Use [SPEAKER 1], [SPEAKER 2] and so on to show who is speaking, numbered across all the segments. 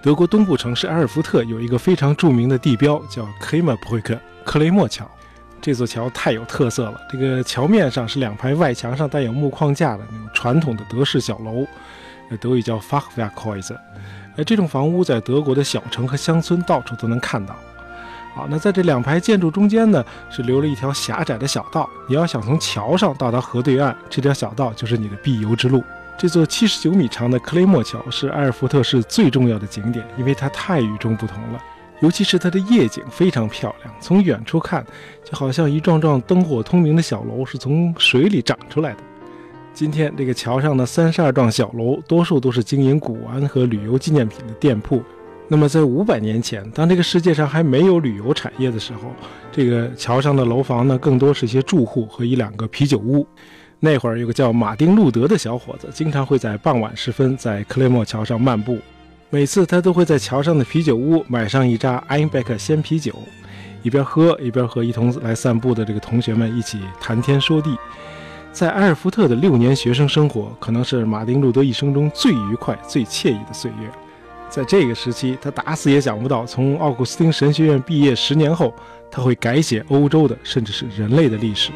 [SPEAKER 1] 德国东部城市埃尔福特有一个非常著名的地标，叫 k l e m e r b r ü c k 克雷默桥。这座桥太有特色了，这个桥面上是两排外墙上带有木框架的那种传统的德式小楼，德语叫 Fachwerkhäuser。呃，这种房屋在德国的小城和乡村到处都能看到。好，那在这两排建筑中间呢，是留了一条狭窄的小道。你要想从桥上到达河对岸，这条小道就是你的必游之路。这座七十九米长的克雷默桥是埃尔福特市最重要的景点，因为它太与众不同了。尤其是它的夜景非常漂亮，从远处看，就好像一幢幢灯火通明的小楼是从水里长出来的。今天这个桥上的三十二幢小楼，多数都是经营古玩和旅游纪念品的店铺。那么，在五百年前，当这个世界上还没有旅游产业的时候，这个桥上的楼房呢，更多是一些住户和一两个啤酒屋。那会儿有个叫马丁·路德的小伙子，经常会在傍晚时分在克雷默桥上漫步。每次他都会在桥上的啤酒屋买上一扎艾因贝克鲜啤酒，一边喝一边和一同来散步的这个同学们一起谈天说地。在埃尔福特的六年学生生活，可能是马丁·路德一生中最愉快、最惬意的岁月。在这个时期，他打死也想不到，从奥古斯丁神学院毕业十年后，他会改写欧洲的，甚至是人类的历史。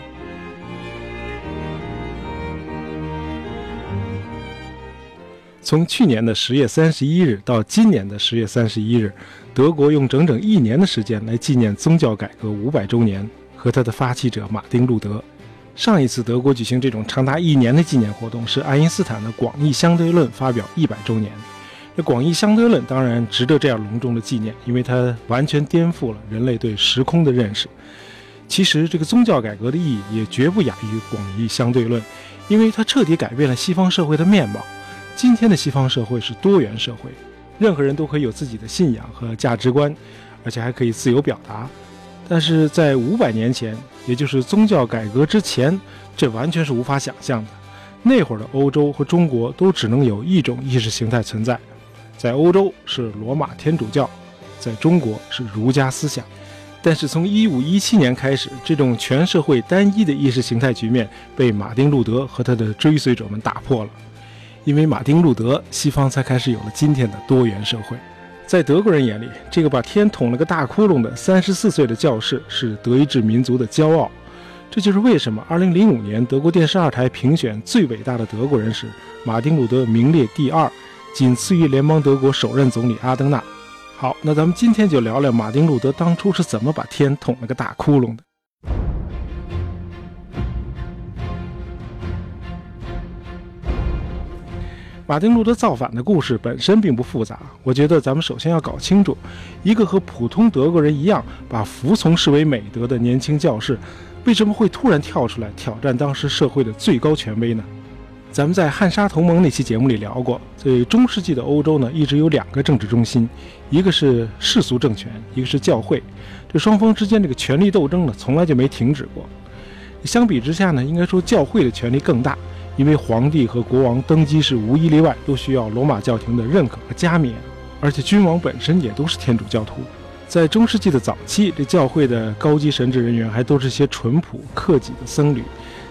[SPEAKER 1] 从去年的十月三十一日到今年的十月三十一日，德国用整整一年的时间来纪念宗教改革五百周年和他的发起者马丁·路德。上一次德国举行这种长达一年的纪念活动，是爱因斯坦的广义相对论发表一百周年。这广义相对论当然值得这样隆重的纪念，因为它完全颠覆了人类对时空的认识。其实，这个宗教改革的意义也绝不亚于广义相对论，因为它彻底改变了西方社会的面貌。今天的西方社会是多元社会，任何人都可以有自己的信仰和价值观，而且还可以自由表达。但是在五百年前，也就是宗教改革之前，这完全是无法想象的。那会儿的欧洲和中国都只能有一种意识形态存在。在欧洲是罗马天主教，在中国是儒家思想。但是从一五一七年开始，这种全社会单一的意识形态局面被马丁·路德和他的追随者们打破了。因为马丁·路德，西方才开始有了今天的多元社会。在德国人眼里，这个把天捅了个大窟窿的三十四岁的教士是德意志民族的骄傲。这就是为什么二零零五年德国电视二台评选最伟大的德国人时，马丁·路德名列第二。仅次于联邦德国首任总理阿登纳。好，那咱们今天就聊聊马丁·路德当初是怎么把天捅了个大窟窿的。马丁·路德造反的故事本身并不复杂，我觉得咱们首先要搞清楚，一个和普通德国人一样把服从视为美德的年轻教士，为什么会突然跳出来挑战当时社会的最高权威呢？咱们在汉沙同盟那期节目里聊过，在中世纪的欧洲呢，一直有两个政治中心，一个是世俗政权，一个是教会。这双方之间这个权力斗争呢，从来就没停止过。相比之下呢，应该说教会的权力更大，因为皇帝和国王登基是无一例外都需要罗马教廷的认可和加冕，而且君王本身也都是天主教徒。在中世纪的早期，这教会的高级神职人员还都是些淳朴克己的僧侣。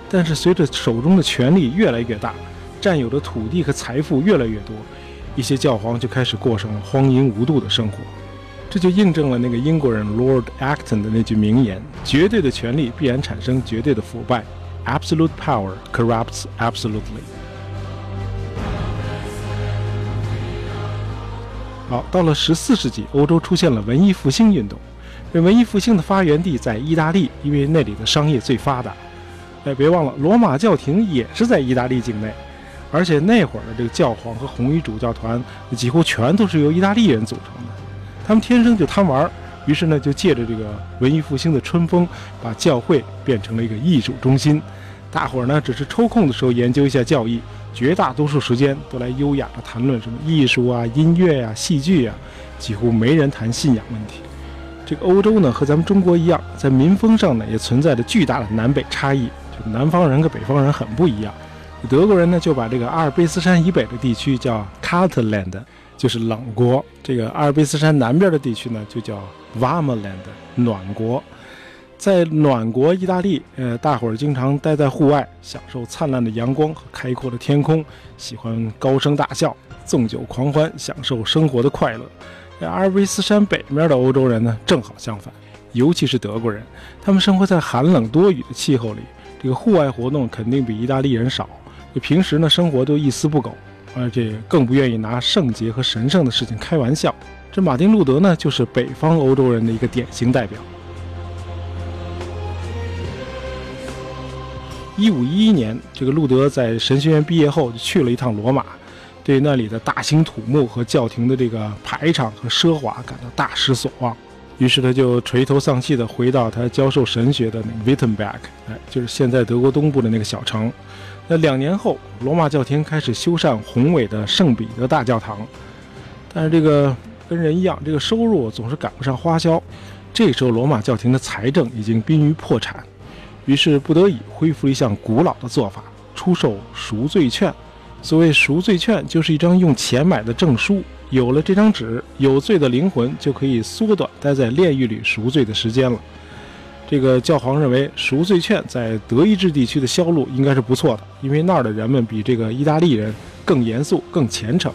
[SPEAKER 1] 但是随着手中的权力越来越大，占有的土地和财富越来越多，一些教皇就开始过上了荒淫无度的生活。这就印证了那个英国人 Lord Acton 的那句名言：“绝对的权力必然产生绝对的腐败。”Absolute power corrupts absolutely。好，到了十四世纪，欧洲出现了文艺复兴运动。这文艺复兴的发源地在意大利，因为那里的商业最发达。哎，别忘了，罗马教廷也是在意大利境内，而且那会儿的这个教皇和红衣主教团几乎全都是由意大利人组成的。他们天生就贪玩，于是呢，就借着这个文艺复兴的春风，把教会变成了一个艺术中心。大伙儿呢，只是抽空的时候研究一下教义，绝大多数时间都来优雅的谈论什么艺术啊、音乐呀、戏剧呀，几乎没人谈信仰问题。这个欧洲呢，和咱们中国一样，在民风上呢，也存在着巨大的南北差异。就南方人跟北方人很不一样，德国人呢就把这个阿尔卑斯山以北的地区叫 Kaltland，就是冷国；这个阿尔卑斯山南边的地区呢就叫 Warmland，暖国。在暖国意大利，呃，大伙儿经常待在户外，享受灿烂的阳光和开阔的天空，喜欢高声大笑。纵酒狂欢，享受生活的快乐。在阿尔卑斯山北面的欧洲人呢，正好相反，尤其是德国人，他们生活在寒冷多雨的气候里，这个户外活动肯定比意大利人少。平时呢，生活都一丝不苟，而且更不愿意拿圣洁和神圣的事情开玩笑。这马丁·路德呢，就是北方欧洲人的一个典型代表。一五一一年，这个路德在神学院毕业后就去了一趟罗马。对那里的大兴土木和教廷的这个排场和奢华感到大失所望，于是他就垂头丧气地回到他教授神学的那个 Wittenberg，哎，就是现在德国东部的那个小城。那两年后，罗马教廷开始修缮宏伟的圣彼得大教堂，但是这个跟人一样，这个收入总是赶不上花销。这时候，罗马教廷的财政已经濒于破产，于是不得已恢复了一项古老的做法：出售赎罪券。所谓赎罪券，就是一张用钱买的证书。有了这张纸，有罪的灵魂就可以缩短待在炼狱里赎罪的时间了。这个教皇认为，赎罪券在德意志地区的销路应该是不错的，因为那儿的人们比这个意大利人更严肃、更虔诚。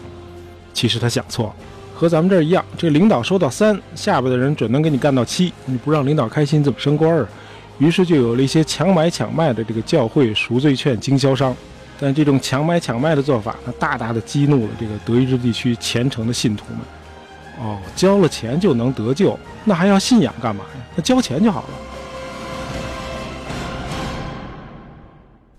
[SPEAKER 1] 其实他想错了，和咱们这儿一样，这领导收到三，下边的人准能给你干到七。你不让领导开心，怎么升官儿？于是就有了一些强买强卖的这个教会赎罪券经销商。但这种强买强卖的做法，那大大的激怒了这个德意志地区虔诚的信徒们。哦，交了钱就能得救，那还要信仰干嘛呀？那交钱就好了。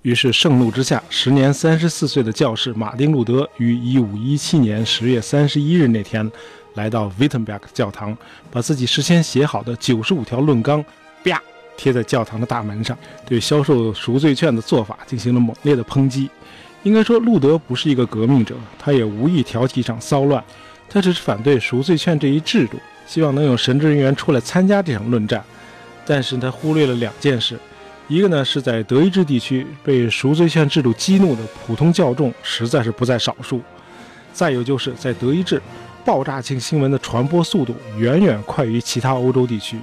[SPEAKER 1] 于是盛怒之下，时年三十四岁的教士马丁·路德于一五一七年十月三十一日那天，来到 Wittenberg 教堂，把自己事先写好的九十五条论纲，啪。贴在教堂的大门上，对销售赎罪券的做法进行了猛烈的抨击。应该说，路德不是一个革命者，他也无意挑起一场骚乱，他只是反对赎罪券这一制度，希望能有神职人员出来参加这场论战。但是他忽略了两件事：一个呢是在德意志地区被赎罪券制度激怒的普通教众实在是不在少数；再有就是在德意志，爆炸性新闻的传播速度远远快于其他欧洲地区。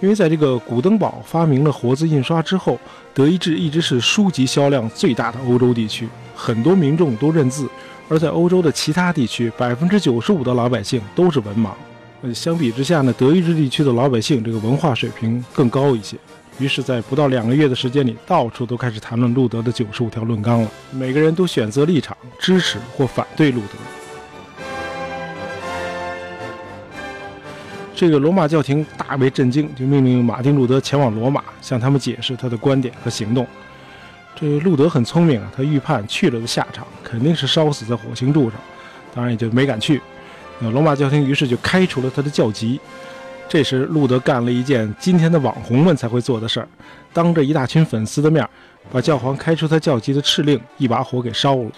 [SPEAKER 1] 因为在这个古登堡发明了活字印刷之后，德意志一直是书籍销量最大的欧洲地区，很多民众都认字。而在欧洲的其他地区，百分之九十五的老百姓都是文盲。呃，相比之下呢，德意志地区的老百姓这个文化水平更高一些。于是，在不到两个月的时间里，到处都开始谈论路德的九十五条论纲了。每个人都选择立场，支持或反对路德。这个罗马教廷大为震惊，就命令马丁·路德前往罗马，向他们解释他的观点和行动。这路德很聪明啊，他预判去了的下场肯定是烧死在火星柱上，当然也就没敢去。那罗马教廷于是就开除了他的教籍。这时，路德干了一件今天的网红们才会做的事儿，当着一大群粉丝的面，把教皇开除他教籍的敕令一把火给烧了。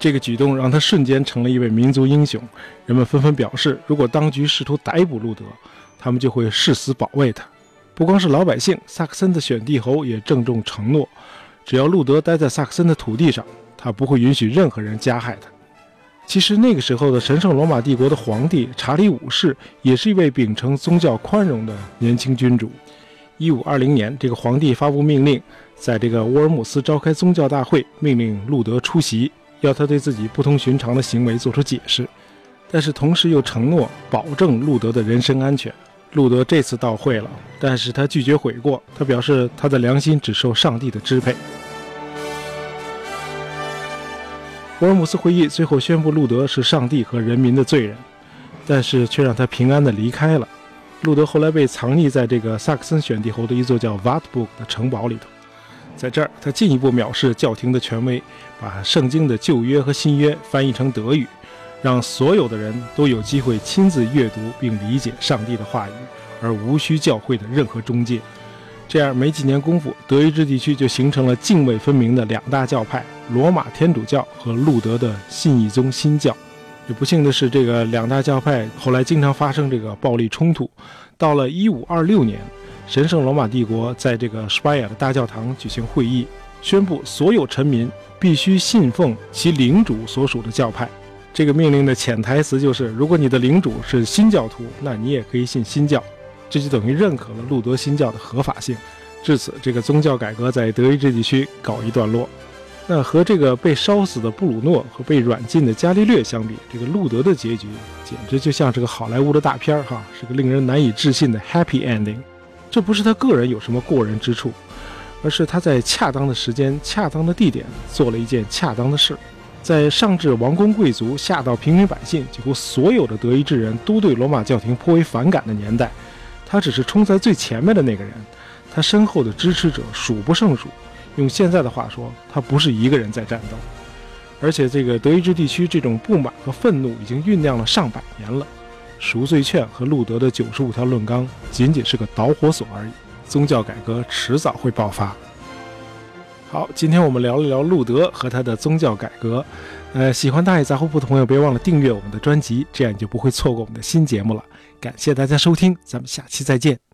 [SPEAKER 1] 这个举动让他瞬间成了一位民族英雄，人们纷纷表示，如果当局试图逮捕路德，他们就会誓死保卫他。不光是老百姓，萨克森的选帝侯也郑重承诺，只要路德待在萨克森的土地上，他不会允许任何人加害他。其实那个时候的神圣罗马帝国的皇帝查理五世也是一位秉承宗教宽容的年轻君主。一五二零年，这个皇帝发布命令，在这个沃尔姆斯召开宗教大会，命令路德出席。要他对自己不同寻常的行为做出解释，但是同时又承诺保证路德的人身安全。路德这次到会了，但是他拒绝悔过，他表示他的良心只受上帝的支配。沃尔姆斯会议最后宣布路德是上帝和人民的罪人，但是却让他平安的离开了。路德后来被藏匿在这个萨克森选帝侯的一座叫 Wartburg 的城堡里头。在这儿，他进一步藐视教廷的权威，把圣经的旧约和新约翻译成德语，让所有的人都有机会亲自阅读并理解上帝的话语，而无需教会的任何中介。这样没几年功夫，德意志地区就形成了泾渭分明的两大教派：罗马天主教和路德的信义宗新教。也不幸的是，这个两大教派后来经常发生这个暴力冲突。到了1526年。神圣罗马帝国在这个施巴雅的大教堂举行会议，宣布所有臣民必须信奉其领主所属的教派。这个命令的潜台词就是：如果你的领主是新教徒，那你也可以信新教。这就等于认可了路德新教的合法性。至此，这个宗教改革在德意志地区告一段落。那和这个被烧死的布鲁诺和被软禁的伽利略相比，这个路德的结局简直就像是个好莱坞的大片儿哈，是个令人难以置信的 happy ending。这不是他个人有什么过人之处，而是他在恰当的时间、恰当的地点做了一件恰当的事。在上至王公贵族，下到平民百姓，几乎所有的德意志人都对罗马教廷颇为反感的年代，他只是冲在最前面的那个人，他身后的支持者数不胜数。用现在的话说，他不是一个人在战斗，而且这个德意志地区这种不满和愤怒已经酝酿了上百年了。赎罪券和路德的九十五条论纲仅仅是个导火索而已，宗教改革迟早会爆发。好，今天我们聊了聊路德和他的宗教改革。呃，喜欢大爷杂货铺的朋友，别忘了订阅我们的专辑，这样你就不会错过我们的新节目了。感谢大家收听，咱们下期再见。